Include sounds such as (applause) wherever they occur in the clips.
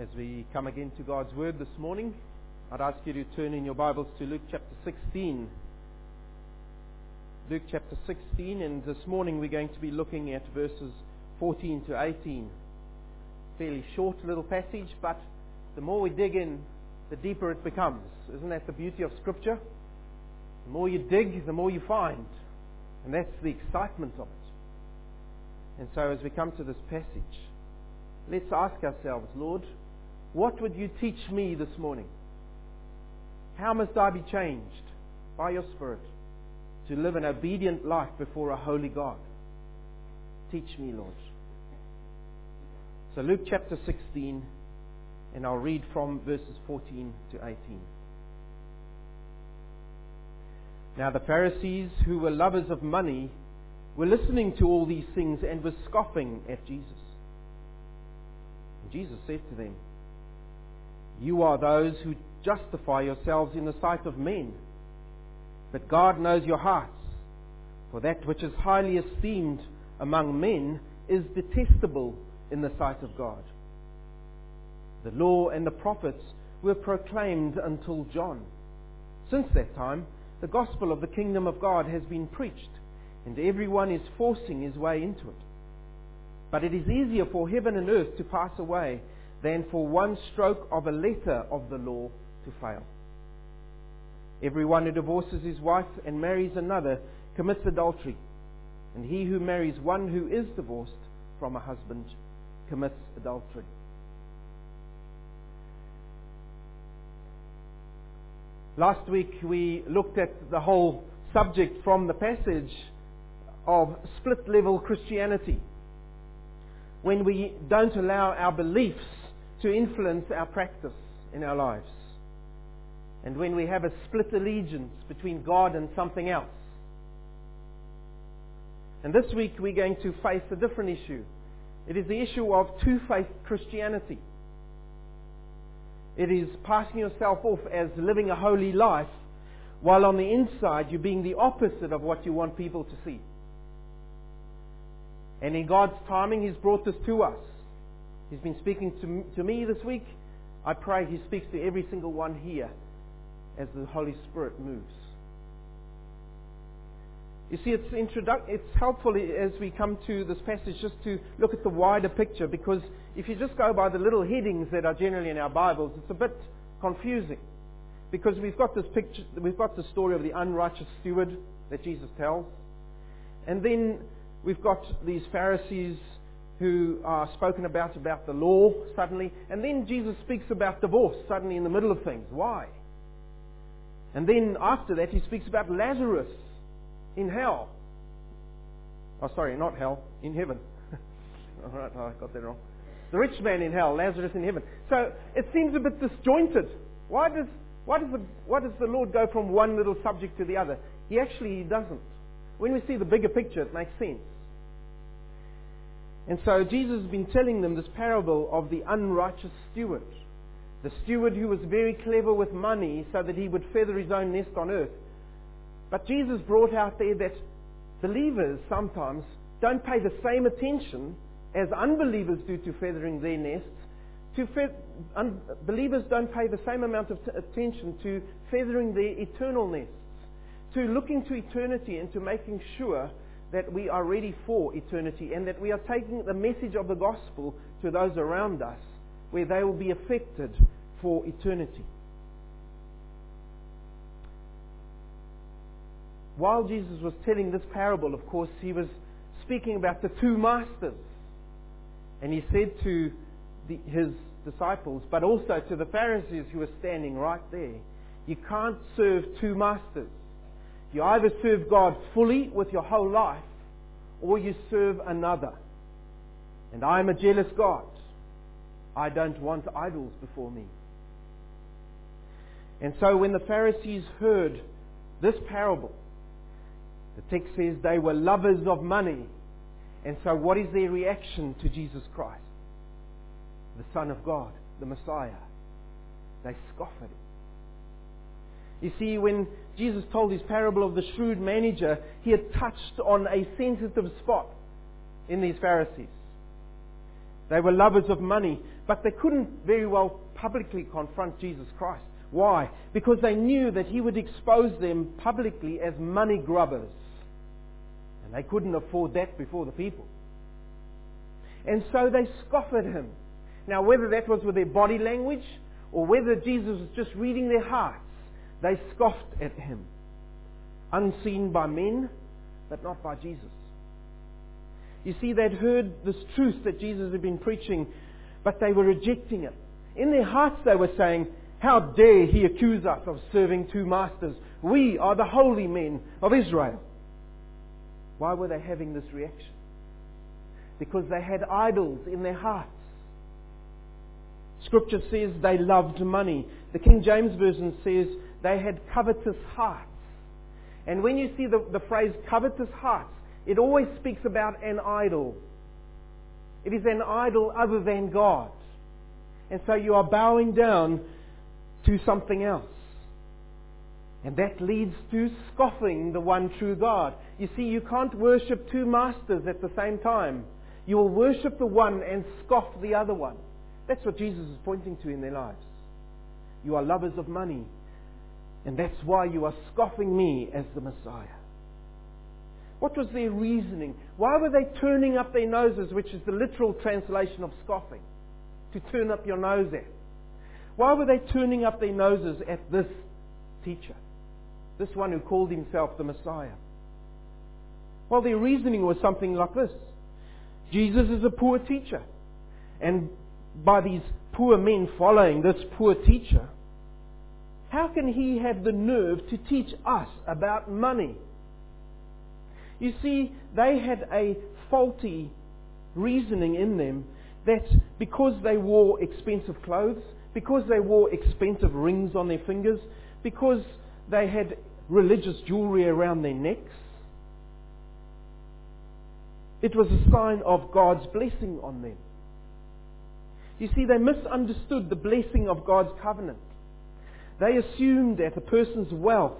as we come again to God's Word this morning, I'd ask you to turn in your Bibles to Luke chapter 16. Luke chapter 16, and this morning we're going to be looking at verses 14 to 18. Fairly short little passage, but the more we dig in, the deeper it becomes. Isn't that the beauty of Scripture? The more you dig, the more you find. And that's the excitement of it. And so as we come to this passage, let's ask ourselves, Lord, what would you teach me this morning? How must I be changed by your Spirit to live an obedient life before a holy God? Teach me, Lord. So Luke chapter 16, and I'll read from verses 14 to 18. Now the Pharisees, who were lovers of money, were listening to all these things and were scoffing at Jesus. And Jesus said to them, You are those who justify yourselves in the sight of men, but God knows your hearts. For that which is highly esteemed among men is detestable in the sight of God. The law and the prophets were proclaimed until John. Since that time, the gospel of the kingdom of God has been preached, and everyone is forcing his way into it. But it is easier for heaven and earth to pass away than for one stroke of a letter of the law to fail. Everyone who divorces his wife and marries another commits adultery, and he who marries one who is divorced from a husband commits adultery. Last week we looked at the whole subject from the passage of split level Christianity. When we don't allow our beliefs to influence our practice in our lives. And when we have a split allegiance between God and something else. And this week we're going to face a different issue. It is the issue of two-faith Christianity. It is passing yourself off as living a holy life, while on the inside you're being the opposite of what you want people to see. And in God's timing, He's brought this to us. He's been speaking to, to me this week. I pray He speaks to every single one here as the Holy Spirit moves. You see, it's, it's helpful as we come to this passage just to look at the wider picture because if you just go by the little headings that are generally in our Bibles, it's a bit confusing. Because we've got this picture, we've got the story of the unrighteous steward that Jesus tells. And then we've got these Pharisees who are spoken about about the law suddenly. And then Jesus speaks about divorce suddenly in the middle of things. Why? And then after that he speaks about Lazarus in hell. Oh, sorry, not hell, in heaven. (laughs) All right, I got that wrong. The rich man in hell, Lazarus in heaven. So it seems a bit disjointed. Why does, why does, the, why does the Lord go from one little subject to the other? He actually doesn't. When we see the bigger picture, it makes sense. And so Jesus has been telling them this parable of the unrighteous steward. The steward who was very clever with money so that he would feather his own nest on earth. But Jesus brought out there that believers sometimes don't pay the same attention as unbelievers do to feathering their nests. To fe- un- believers don't pay the same amount of t- attention to feathering their eternal nests, to looking to eternity and to making sure that we are ready for eternity and that we are taking the message of the gospel to those around us where they will be affected for eternity. While Jesus was telling this parable, of course, he was speaking about the two masters. And he said to the, his disciples, but also to the Pharisees who were standing right there, you can't serve two masters. You either serve God fully with your whole life, or you serve another. And I am a jealous God. I don't want idols before me. And so when the Pharisees heard this parable, the text says they were lovers of money. And so what is their reaction to Jesus Christ? The Son of God, the Messiah. They scoff at him. You see, when Jesus told his parable of the shrewd manager, he had touched on a sensitive spot in these Pharisees. They were lovers of money, but they couldn't very well publicly confront Jesus Christ. Why? Because they knew that he would expose them publicly as money grubbers. And they couldn't afford that before the people. And so they scoffed at him. Now, whether that was with their body language or whether Jesus was just reading their hearts, they scoffed at him. Unseen by men, but not by Jesus. You see, they'd heard this truth that Jesus had been preaching, but they were rejecting it. In their hearts, they were saying, How dare he accuse us of serving two masters? We are the holy men of Israel. Why were they having this reaction? Because they had idols in their hearts. Scripture says they loved money. The King James Version says they had covetous hearts. And when you see the, the phrase covetous hearts, it always speaks about an idol. It is an idol other than God. And so you are bowing down to something else. And that leads to scoffing the one true God. You see, you can't worship two masters at the same time. You will worship the one and scoff the other one. That's what Jesus is pointing to in their lives. You are lovers of money. And that's why you are scoffing me as the Messiah. What was their reasoning? Why were they turning up their noses, which is the literal translation of scoffing? To turn up your nose at. Why were they turning up their noses at this teacher? This one who called himself the Messiah? Well, their reasoning was something like this. Jesus is a poor teacher. And by these poor men following this poor teacher, how can he have the nerve to teach us about money? You see, they had a faulty reasoning in them that because they wore expensive clothes, because they wore expensive rings on their fingers, because they had religious jewelry around their necks, it was a sign of God's blessing on them. You see, they misunderstood the blessing of God's covenant. They assumed that a person's wealth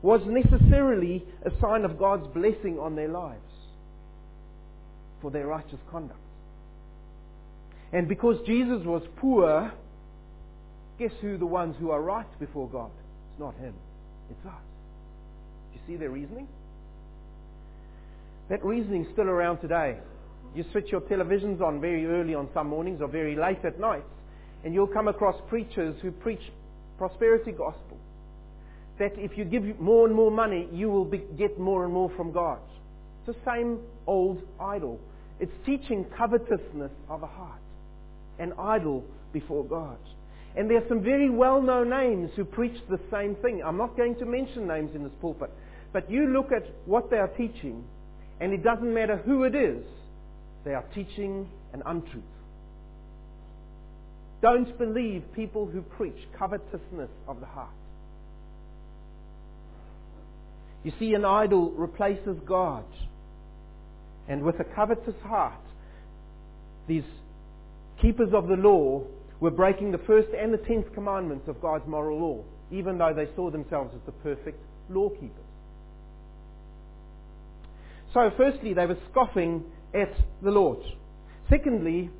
was necessarily a sign of God's blessing on their lives for their righteous conduct. And because Jesus was poor, guess who the ones who are right before God? It's not him, it's us. Do you see their reasoning? That reasoning is still around today. You switch your televisions on very early on some mornings or very late at night, and you'll come across preachers who preach prosperity gospel that if you give more and more money, you will be, get more and more from God. It's the same old idol. It's teaching covetousness of a heart, an idol before God. And there are some very well-known names who preach the same thing. I'm not going to mention names in this pulpit, but you look at what they are teaching, and it doesn't matter who it is, they are teaching an untruth. Don't believe people who preach covetousness of the heart. You see, an idol replaces God. And with a covetous heart, these keepers of the law were breaking the first and the tenth commandments of God's moral law, even though they saw themselves as the perfect law keepers. So, firstly, they were scoffing at the Lord. Secondly,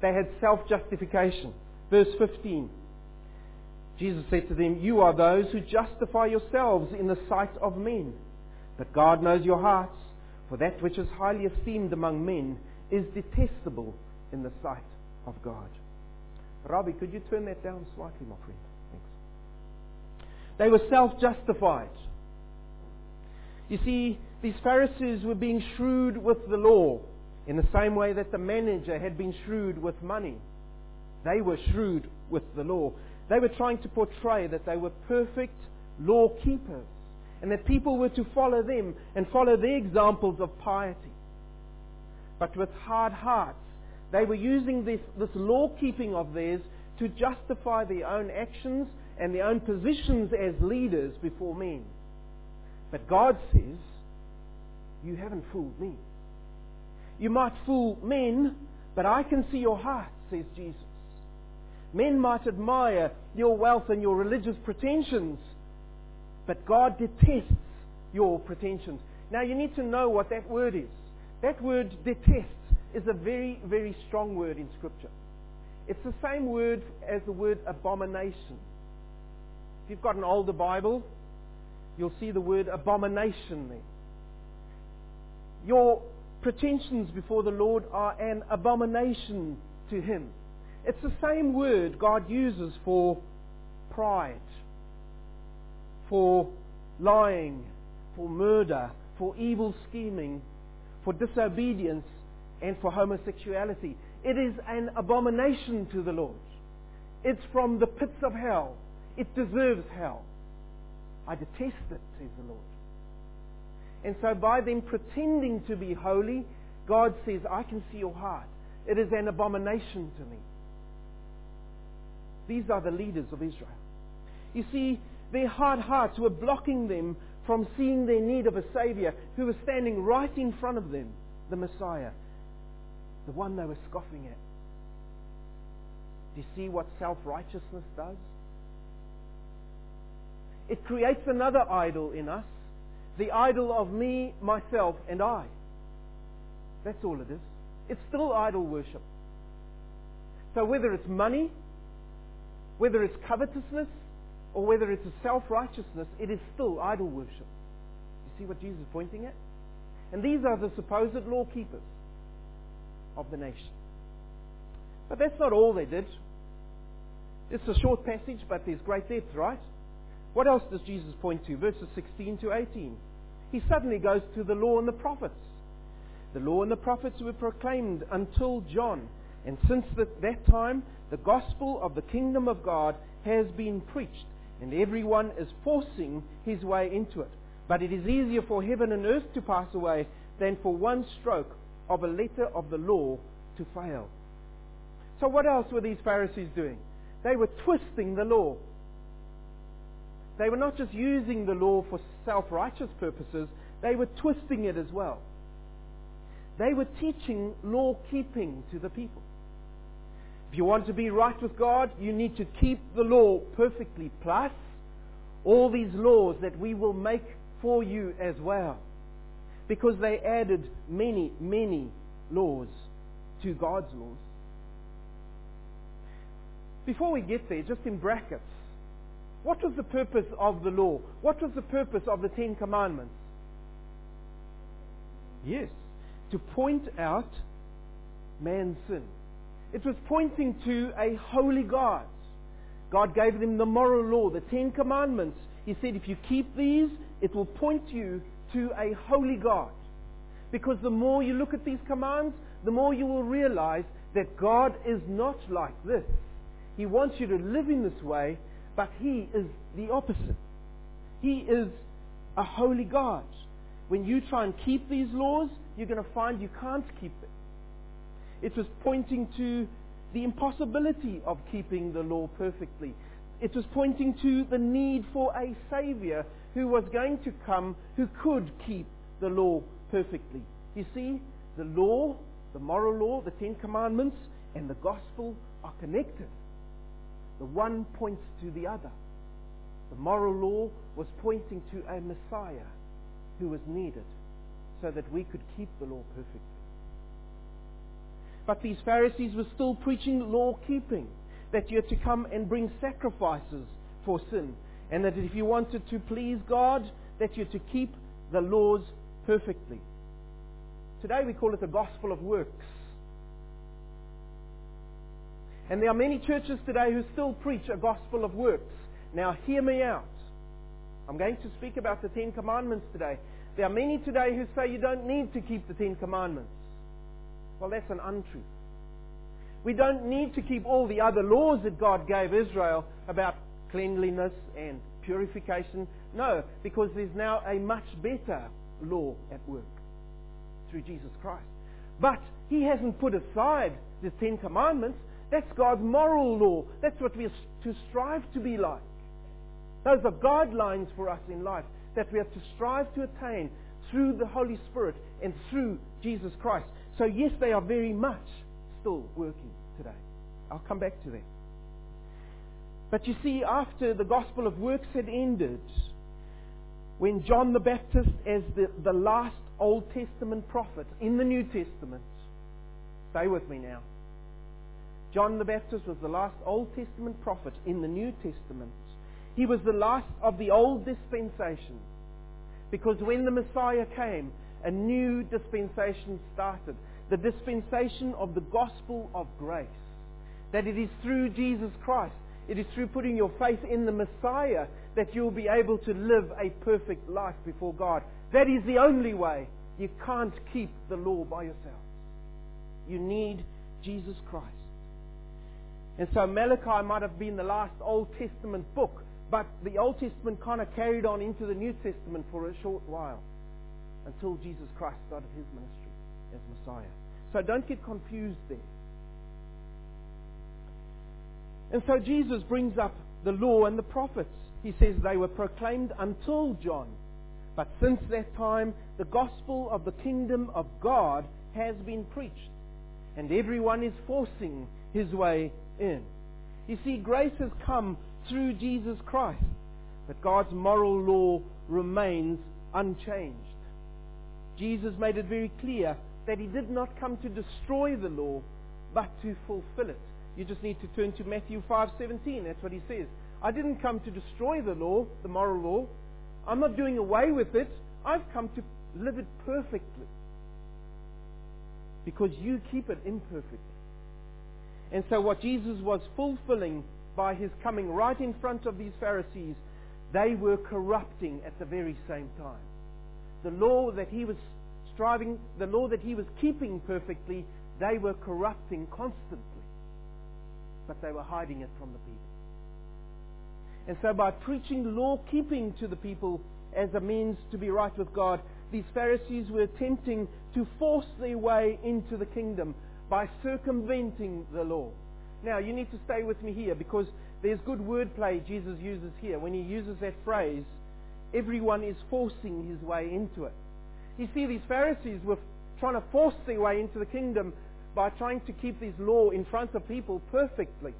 they had self justification. Verse 15. Jesus said to them, You are those who justify yourselves in the sight of men. But God knows your hearts, for that which is highly esteemed among men is detestable in the sight of God. Robbie, could you turn that down slightly, my friend? Thanks. They were self justified. You see, these Pharisees were being shrewd with the law in the same way that the manager had been shrewd with money. They were shrewd with the law. They were trying to portray that they were perfect law keepers and that people were to follow them and follow their examples of piety. But with hard hearts, they were using this, this law keeping of theirs to justify their own actions and their own positions as leaders before men. But God says, You haven't fooled me. You might fool men, but I can see your heart, says Jesus. Men might admire your wealth and your religious pretensions, but God detests your pretensions. Now you need to know what that word is. That word detest is a very, very strong word in Scripture. It's the same word as the word abomination. If you've got an older Bible, you'll see the word abomination there. Your pretensions before the Lord are an abomination to Him. It's the same word God uses for pride, for lying, for murder, for evil scheming, for disobedience, and for homosexuality. It is an abomination to the Lord. It's from the pits of hell. It deserves hell. I detest it, says the Lord. And so by them pretending to be holy, God says, I can see your heart. It is an abomination to me. These are the leaders of Israel. You see, their hard hearts were blocking them from seeing their need of a Savior who was standing right in front of them, the Messiah, the one they were scoffing at. Do you see what self-righteousness does? It creates another idol in us, the idol of me, myself, and I. That's all it is. It's still idol worship. So whether it's money, whether it's covetousness, or whether it's a self-righteousness, it is still idol worship. You see what Jesus is pointing at? And these are the supposed law keepers of the nation. But that's not all they did. It's a short passage, but there's great depth, right? What else does Jesus point to? Verses 16 to 18. He suddenly goes to the law and the prophets. The law and the prophets were proclaimed until John. And since that time, the gospel of the kingdom of God has been preached, and everyone is forcing his way into it. But it is easier for heaven and earth to pass away than for one stroke of a letter of the law to fail. So what else were these Pharisees doing? They were twisting the law. They were not just using the law for self-righteous purposes, they were twisting it as well. They were teaching law keeping to the people. If you want to be right with God, you need to keep the law perfectly, plus all these laws that we will make for you as well. Because they added many, many laws to God's laws. Before we get there, just in brackets, what was the purpose of the law? What was the purpose of the Ten Commandments? Yes, to point out man's sin. It was pointing to a holy God. God gave them the moral law, the Ten Commandments. He said, if you keep these, it will point you to a holy God. Because the more you look at these commands, the more you will realize that God is not like this. He wants you to live in this way, but He is the opposite. He is a holy God. When you try and keep these laws, you're going to find you can't keep them. It was pointing to the impossibility of keeping the law perfectly. It was pointing to the need for a Savior who was going to come who could keep the law perfectly. You see, the law, the moral law, the Ten Commandments, and the gospel are connected. The one points to the other. The moral law was pointing to a Messiah who was needed so that we could keep the law perfectly. But these Pharisees were still preaching law keeping, that you're to come and bring sacrifices for sin, and that if you wanted to please God, that you're to keep the laws perfectly. Today we call it the gospel of works. And there are many churches today who still preach a gospel of works. Now hear me out. I'm going to speak about the Ten Commandments today. There are many today who say you don't need to keep the Ten Commandments. Well, that's an untruth. We don't need to keep all the other laws that God gave Israel about cleanliness and purification. No, because there's now a much better law at work through Jesus Christ. But He hasn't put aside the Ten Commandments. That's God's moral law. That's what we are to strive to be like. Those are guidelines for us in life that we have to strive to attain through the Holy Spirit and through Jesus Christ. So yes, they are very much still working today. I'll come back to that. But you see, after the gospel of works had ended, when John the Baptist, as the, the last Old Testament prophet in the New Testament, Stay with me now. John the Baptist was the last Old Testament prophet in the New Testament. He was the last of the old dispensation. Because when the Messiah came, a new dispensation started. The dispensation of the gospel of grace. That it is through Jesus Christ, it is through putting your faith in the Messiah that you'll be able to live a perfect life before God. That is the only way. You can't keep the law by yourself. You need Jesus Christ. And so Malachi might have been the last Old Testament book, but the Old Testament kind of carried on into the New Testament for a short while until Jesus Christ started his ministry as Messiah. So don't get confused there. And so Jesus brings up the law and the prophets. He says they were proclaimed until John. But since that time, the gospel of the kingdom of God has been preached. And everyone is forcing his way in. You see, grace has come through Jesus Christ. But God's moral law remains unchanged. Jesus made it very clear that he did not come to destroy the law, but to fulfill it. You just need to turn to Matthew 5:17. That's what he says. I didn't come to destroy the law, the moral law. I'm not doing away with it. I've come to live it perfectly. Because you keep it imperfectly. And so what Jesus was fulfilling by his coming right in front of these Pharisees, they were corrupting at the very same time. The law that he was striving, the law that he was keeping perfectly, they were corrupting constantly. But they were hiding it from the people. And so by preaching law keeping to the people as a means to be right with God, these Pharisees were attempting to force their way into the kingdom by circumventing the law. Now, you need to stay with me here because there's good wordplay Jesus uses here. When he uses that phrase, everyone is forcing his way into it. You see, these Pharisees were trying to force their way into the kingdom by trying to keep this law in front of people perfectly.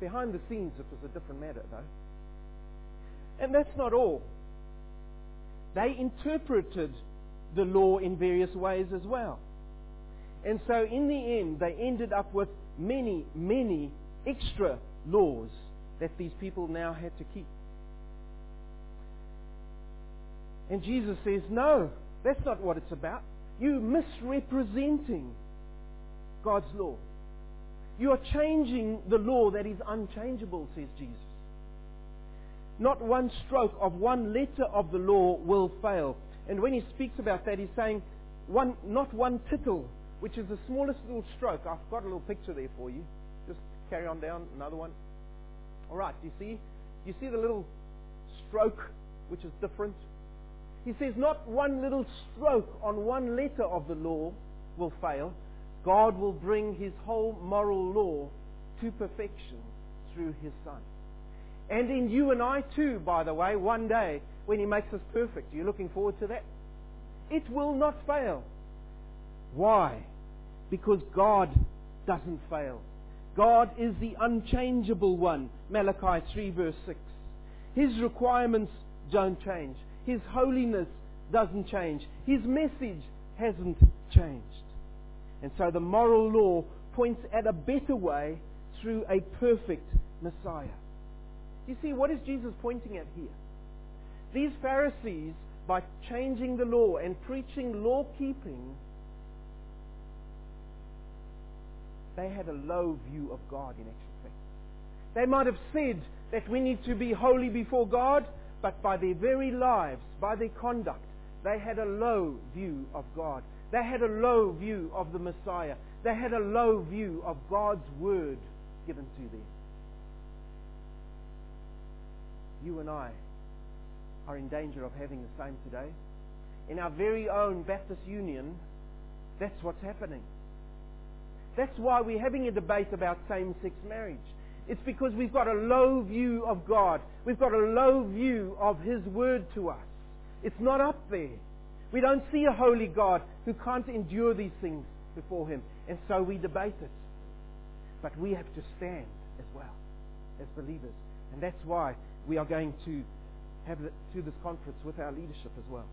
Behind the scenes, it was a different matter, though. And that's not all. They interpreted the law in various ways as well. And so in the end, they ended up with many, many extra laws that these people now had to keep. And Jesus says, no, that's not what it's about. You're misrepresenting God's law. You are changing the law that is unchangeable, says Jesus. Not one stroke of one letter of the law will fail. And when he speaks about that, he's saying, one, not one tittle, which is the smallest little stroke. I've got a little picture there for you. Just carry on down, another one. All right, do you see? You see the little stroke, which is different? He says, not one little stroke on one letter of the law will fail. God will bring his whole moral law to perfection through his Son. And in you and I too, by the way, one day when he makes us perfect. Are you looking forward to that? It will not fail. Why? Because God doesn't fail. God is the unchangeable one. Malachi 3 verse 6. His requirements don't change. His holiness doesn't change. His message hasn't changed. And so the moral law points at a better way through a perfect Messiah. You see, what is Jesus pointing at here? These Pharisees, by changing the law and preaching law keeping, they had a low view of God in actual fact. They might have said that we need to be holy before God, but by their very lives, by their conduct, they had a low view of God. They had a low view of the Messiah. They had a low view of God's word given to them. You and I are in danger of having the same today. In our very own Baptist Union, that's what's happening. That's why we're having a debate about same-sex marriage. It's because we've got a low view of God. We've got a low view of His Word to us. It's not up there. We don't see a holy God who can't endure these things before Him. And so we debate it. But we have to stand as well as believers. And that's why we are going to have to this conference with our leadership as well.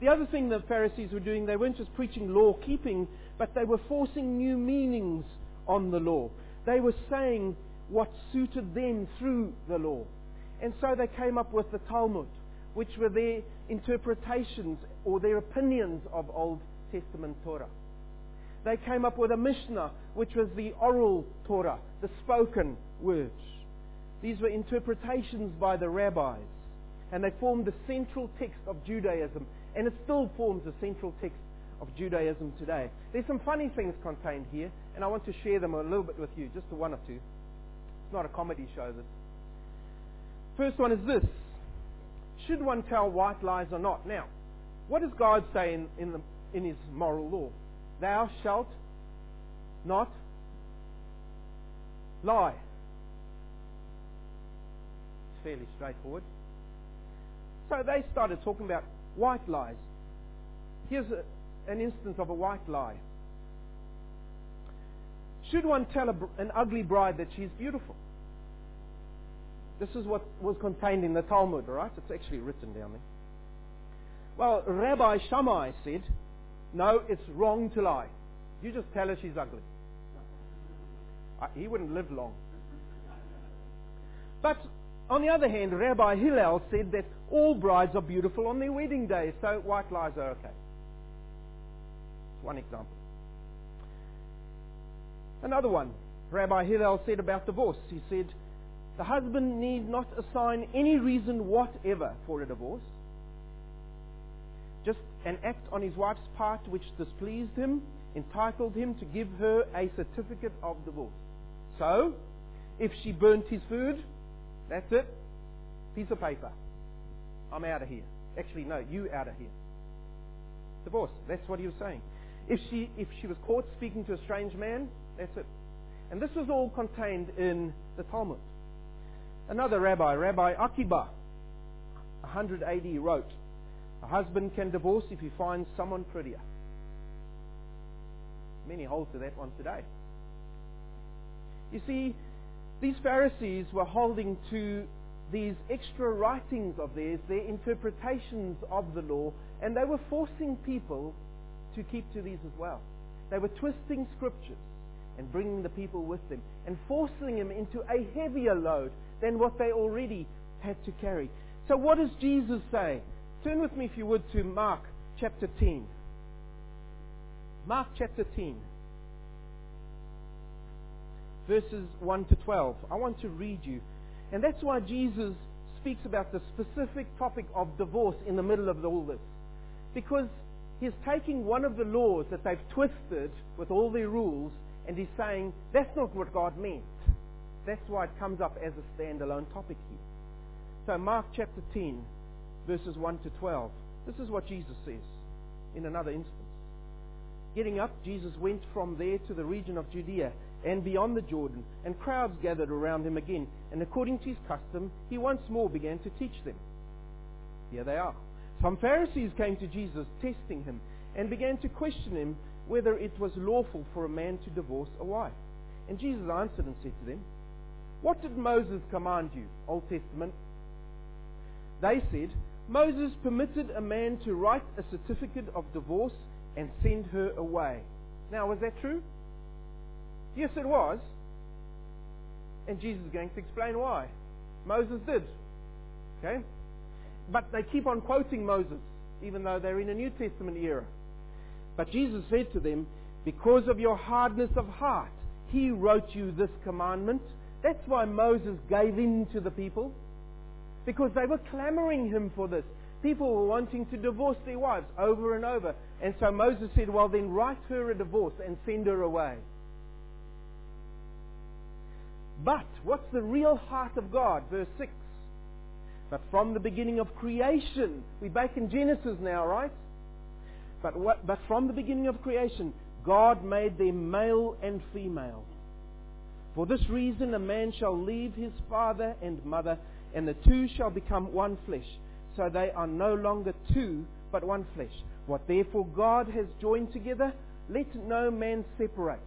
The other thing the Pharisees were doing, they weren't just preaching law keeping, but they were forcing new meanings on the law. They were saying what suited them through the law. And so they came up with the Talmud, which were their interpretations or their opinions of Old Testament Torah. They came up with a Mishnah, which was the oral Torah, the spoken words. These were interpretations by the rabbis, and they formed the central text of Judaism, and it still forms the central text of Judaism today. There's some funny things contained here, and I want to share them a little bit with you, just one or two. It's not a comedy show, this. First one is this. Should one tell white lies or not? Now, what does God say in, in, the, in His moral law? Thou shalt not lie. It's fairly straightforward. So they started talking about white lies. Here's a, an instance of a white lie. Should one tell a, an ugly bride that she's beautiful? This is what was contained in the Talmud, right? It's actually written down there. Well, Rabbi Shammai said, no, it's wrong to lie. You just tell her she's ugly. Uh, he wouldn't live long. But on the other hand, Rabbi Hillel said that all brides are beautiful on their wedding day, so white lies are okay. That's one example. Another one, Rabbi Hillel said about divorce. He said, the husband need not assign any reason whatever for a divorce. Just an act on his wife's part which displeased him entitled him to give her a certificate of divorce. So, if she burnt his food, that's it. Piece of paper. I'm out of here. Actually, no, you out of here. Divorce. That's what he was saying. If she, if she was caught speaking to a strange man, that's it. And this was all contained in the Talmud. Another rabbi, Rabbi Akiba, 100 AD, wrote, A husband can divorce if he finds someone prettier. Many hold to that one today. You see, these Pharisees were holding to these extra writings of theirs, their interpretations of the law, and they were forcing people to keep to these as well. They were twisting scriptures and bringing the people with them and forcing them into a heavier load than what they already had to carry. So what does Jesus say? Turn with me, if you would, to Mark chapter 10. Mark chapter 10, verses 1 to 12. I want to read you. And that's why Jesus speaks about the specific topic of divorce in the middle of all this. Because he's taking one of the laws that they've twisted with all their rules and he's saying, that's not what God meant. That's why it comes up as a standalone topic here. So Mark chapter 10, verses 1 to 12. This is what Jesus says in another instance. Getting up, Jesus went from there to the region of Judea and beyond the Jordan, and crowds gathered around him again. And according to his custom, he once more began to teach them. Here they are. Some Pharisees came to Jesus, testing him, and began to question him whether it was lawful for a man to divorce a wife. And Jesus answered and said to them, what did Moses command you? Old Testament. They said, Moses permitted a man to write a certificate of divorce and send her away. Now, was that true? Yes, it was. And Jesus is going to explain why. Moses did. Okay? But they keep on quoting Moses, even though they're in a New Testament era. But Jesus said to them, Because of your hardness of heart, he wrote you this commandment that's why Moses gave in to the people. Because they were clamoring him for this. People were wanting to divorce their wives over and over. And so Moses said, well then write her a divorce and send her away. But what's the real heart of God? Verse 6. But from the beginning of creation, we're back in Genesis now, right? But, what, but from the beginning of creation, God made them male and female. For this reason a man shall leave his father and mother, and the two shall become one flesh. So they are no longer two, but one flesh. What therefore God has joined together, let no man separate.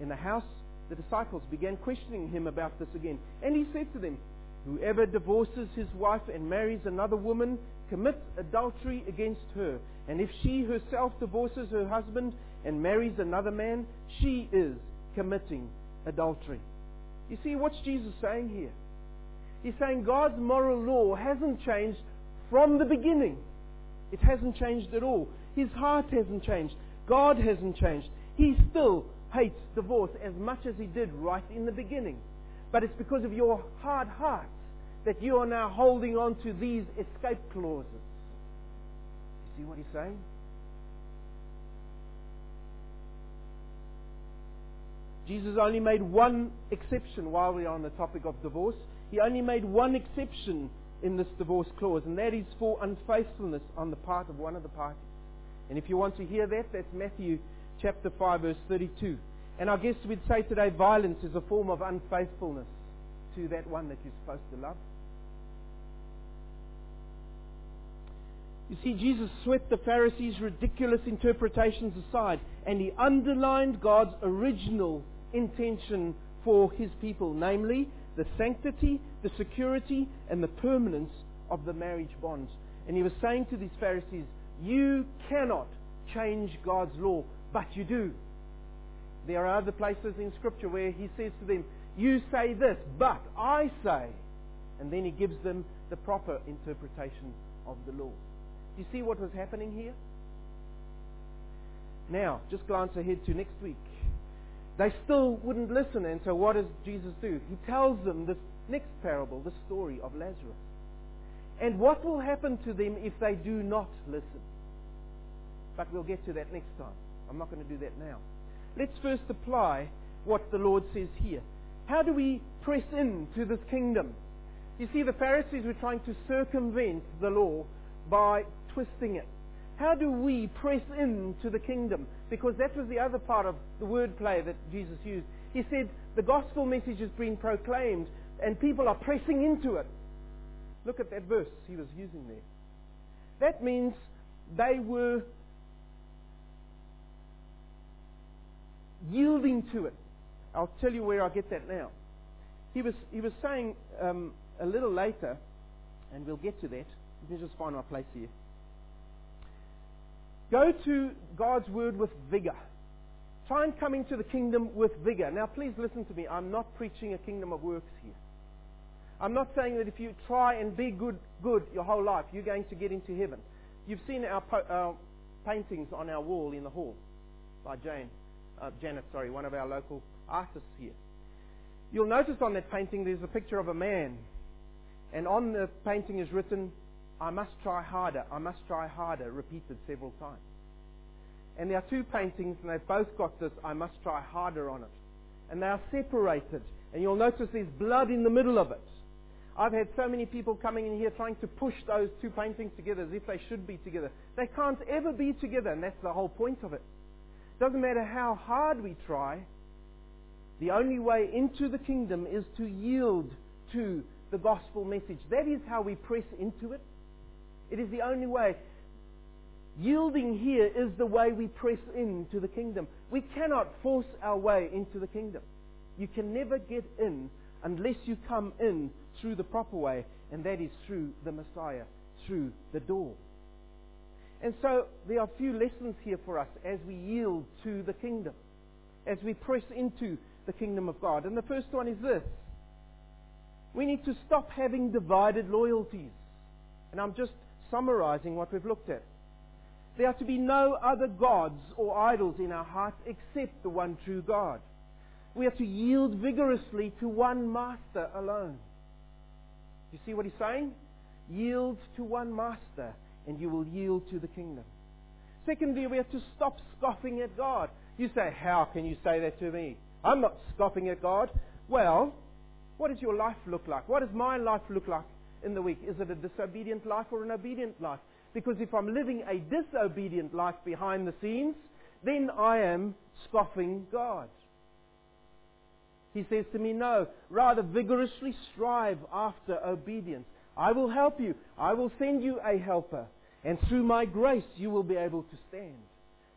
In the house, the disciples began questioning him about this again. And he said to them, Whoever divorces his wife and marries another woman commits adultery against her. And if she herself divorces her husband and marries another man, she is committing adultery. You see, what's Jesus saying here? He's saying God's moral law hasn't changed from the beginning. It hasn't changed at all. His heart hasn't changed. God hasn't changed. He still hates divorce as much as he did right in the beginning. But it's because of your hard heart that you are now holding on to these escape clauses. You see what he's saying? Jesus only made one exception while we are on the topic of divorce. He only made one exception in this divorce clause, and that is for unfaithfulness on the part of one of the parties. And if you want to hear that, that's Matthew chapter 5, verse 32. And I guess we'd say today violence is a form of unfaithfulness to that one that you're supposed to love. You see, Jesus swept the Pharisees' ridiculous interpretations aside, and he underlined God's original intention for his people, namely the sanctity, the security, and the permanence of the marriage bonds. And he was saying to these Pharisees, you cannot change God's law, but you do. There are other places in Scripture where he says to them, you say this, but I say. And then he gives them the proper interpretation of the law. Do you see what was happening here? Now, just glance ahead to next week. They still wouldn't listen, and so what does Jesus do? He tells them this next parable, the story of Lazarus. And what will happen to them if they do not listen? But we'll get to that next time. I'm not going to do that now. Let's first apply what the Lord says here. How do we press in to this kingdom? You see, the Pharisees were trying to circumvent the law by twisting it. How do we press into the kingdom? Because that was the other part of the wordplay that Jesus used. He said, the gospel message has been proclaimed and people are pressing into it. Look at that verse he was using there. That means they were yielding to it. I'll tell you where I get that now. He was, he was saying um, a little later, and we'll get to that. Let me just find my place here. Go to God's word with vigor. Try and come into the kingdom with vigor. Now, please listen to me. I'm not preaching a kingdom of works here. I'm not saying that if you try and be good, good your whole life, you're going to get into heaven. You've seen our, po- our paintings on our wall in the hall by Jane, uh, Janet, sorry, one of our local artists here. You'll notice on that painting there's a picture of a man, and on the painting is written, I must try harder, I must try harder, repeated several times. And there are two paintings, and they've both got this, I must try harder on it. And they are separated. And you'll notice there's blood in the middle of it. I've had so many people coming in here trying to push those two paintings together as if they should be together. They can't ever be together, and that's the whole point of it. Doesn't matter how hard we try, the only way into the kingdom is to yield to the gospel message. That is how we press into it. It is the only way. Yielding here is the way we press into the kingdom. We cannot force our way into the kingdom. You can never get in unless you come in through the proper way, and that is through the Messiah, through the door. And so there are a few lessons here for us as we yield to the kingdom, as we press into the kingdom of God. And the first one is this. We need to stop having divided loyalties. And I'm just summarizing what we've looked at. There are to be no other gods or idols in our hearts except the one true God. We are to yield vigorously to one master alone. You see what he's saying? Yield to one master and you will yield to the kingdom. Secondly, we have to stop scoffing at God. You say, how can you say that to me? I'm not scoffing at God. Well, what does your life look like? What does my life look like in the week? Is it a disobedient life or an obedient life? Because if I'm living a disobedient life behind the scenes, then I am scoffing God. He says to me, no, rather vigorously strive after obedience. I will help you. I will send you a helper. And through my grace, you will be able to stand.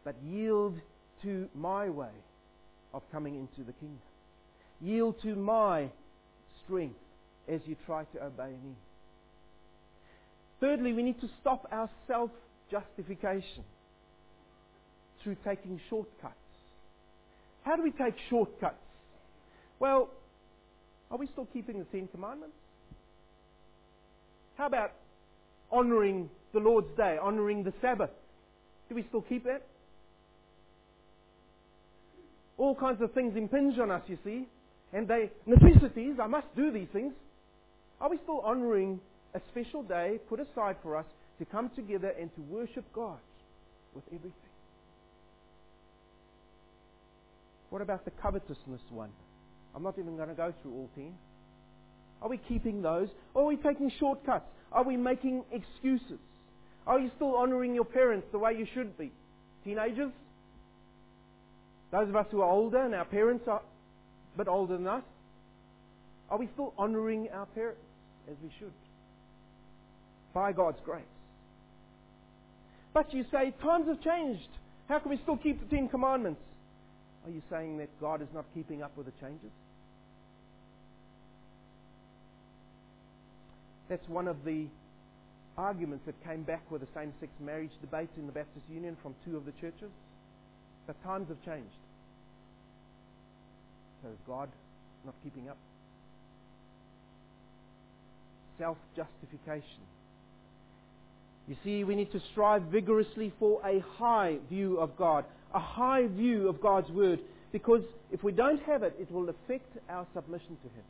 But yield to my way of coming into the kingdom. Yield to my strength as you try to obey me. Thirdly, we need to stop our self justification through taking shortcuts. How do we take shortcuts? Well, are we still keeping the Ten Commandments? How about honoring the Lord's Day, honoring the Sabbath? Do we still keep that? All kinds of things impinge on us, you see, and they necessities. I must do these things. Are we still honoring a special day put aside for us to come together and to worship God with everything? What about the covetousness one? I'm not even going to go through all ten. Are we keeping those? Or are we taking shortcuts? Are we making excuses? Are you still honoring your parents the way you should be? Teenagers? Those of us who are older and our parents are a bit older than us? Are we still honoring our parents as we should? By God's grace. But you say, times have changed. How can we still keep the Ten Commandments? Are you saying that God is not keeping up with the changes? That's one of the arguments that came back with the same sex marriage debate in the Baptist Union from two of the churches. But times have changed. So is God not keeping up? Self justification. You see, we need to strive vigorously for a high view of God, a high view of God's Word, because if we don't have it, it will affect our submission to Him.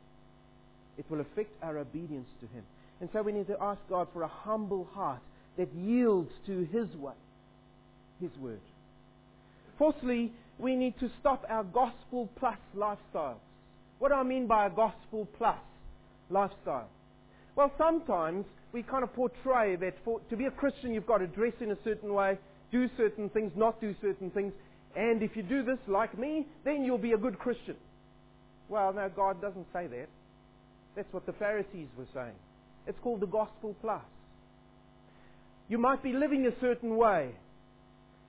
It will affect our obedience to Him. And so we need to ask God for a humble heart that yields to His way, His Word. Fourthly, we need to stop our gospel plus lifestyles. What do I mean by a gospel plus lifestyle? Well, sometimes we kind of portray that for, to be a Christian, you've got to dress in a certain way, do certain things, not do certain things, and if you do this like me, then you'll be a good Christian. Well, no, God doesn't say that. That's what the Pharisees were saying. It's called the gospel plus. You might be living a certain way,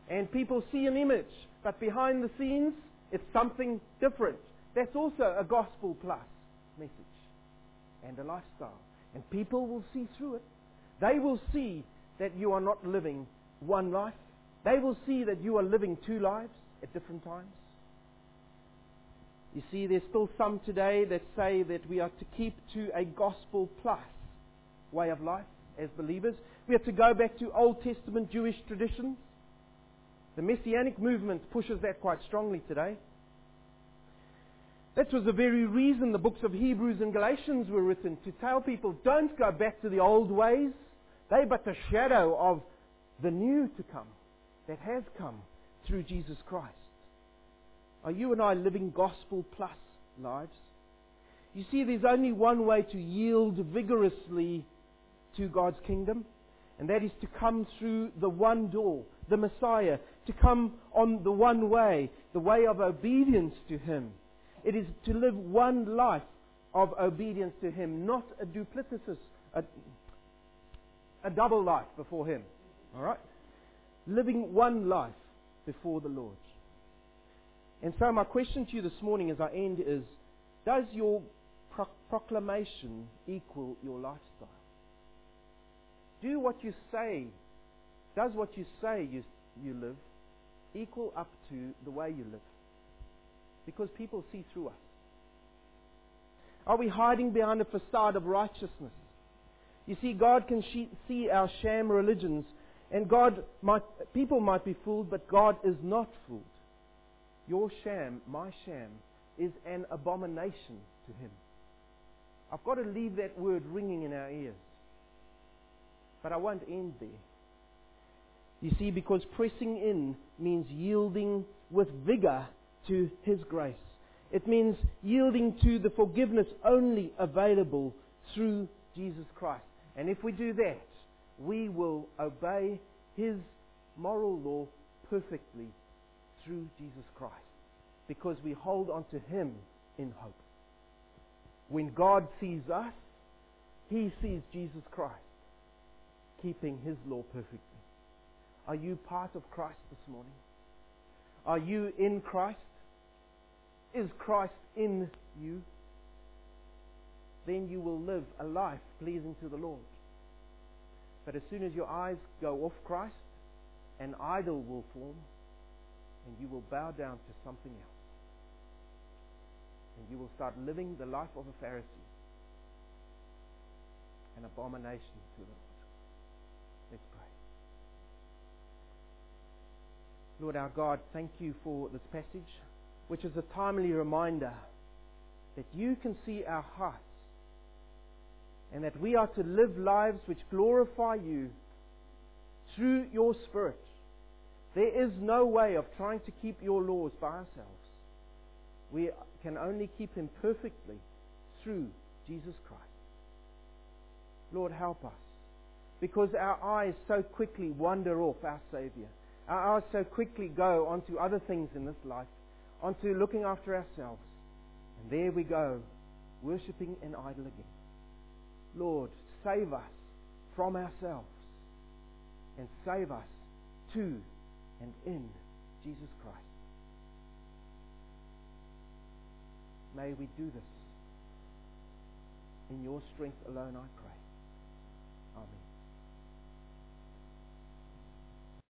and people see an image, but behind the scenes, it's something different. That's also a gospel plus message and a lifestyle. And people will see through it. They will see that you are not living one life. They will see that you are living two lives at different times. You see, there's still some today that say that we are to keep to a gospel plus way of life as believers. We have to go back to Old Testament Jewish traditions. The Messianic movement pushes that quite strongly today. That was the very reason the books of Hebrews and Galatians were written to tell people don't go back to the old ways. They but the shadow of the new to come that has come through Jesus Christ. Are you and I living gospel plus lives? You see, there's only one way to yield vigorously to God's kingdom, and that is to come through the one door, the Messiah, to come on the one way, the way of obedience to Him. It is to live one life of obedience to Him, not a duplicitous, a, a double life before Him. All right? Living one life before the Lord. And so, my question to you this morning as I end is Does your pro- proclamation equal your lifestyle? Do what you say. Does what you say you, you live equal up to the way you live? Because people see through us. Are we hiding behind a facade of righteousness? You see, God can see our sham religions, and God might, people might be fooled, but God is not fooled. Your sham, my sham, is an abomination to Him. I've got to leave that word ringing in our ears. But I won't end there. You see, because pressing in means yielding with vigor to His grace. It means yielding to the forgiveness only available through Jesus Christ. And if we do that, we will obey His moral law perfectly through Jesus Christ. Because we hold on to Him in hope. When God sees us, He sees Jesus Christ keeping His law perfectly. Are you part of Christ this morning? Are you in Christ? Is Christ in you? then you will live a life pleasing to the Lord. But as soon as your eyes go off Christ, an idol will form, and you will bow down to something else. And you will start living the life of a Pharisee, an abomination to the Lord. Let's pray. Lord our God, thank you for this passage, which is a timely reminder that you can see our hearts and that we are to live lives which glorify you through your Spirit. There is no way of trying to keep your laws by ourselves. We can only keep them perfectly through Jesus Christ. Lord, help us. Because our eyes so quickly wander off our Savior. Our eyes so quickly go onto other things in this life, onto looking after ourselves. And there we go, worshipping an idol again. Lord, save us from ourselves and save us to and in Jesus Christ. May we do this in your strength alone, I pray.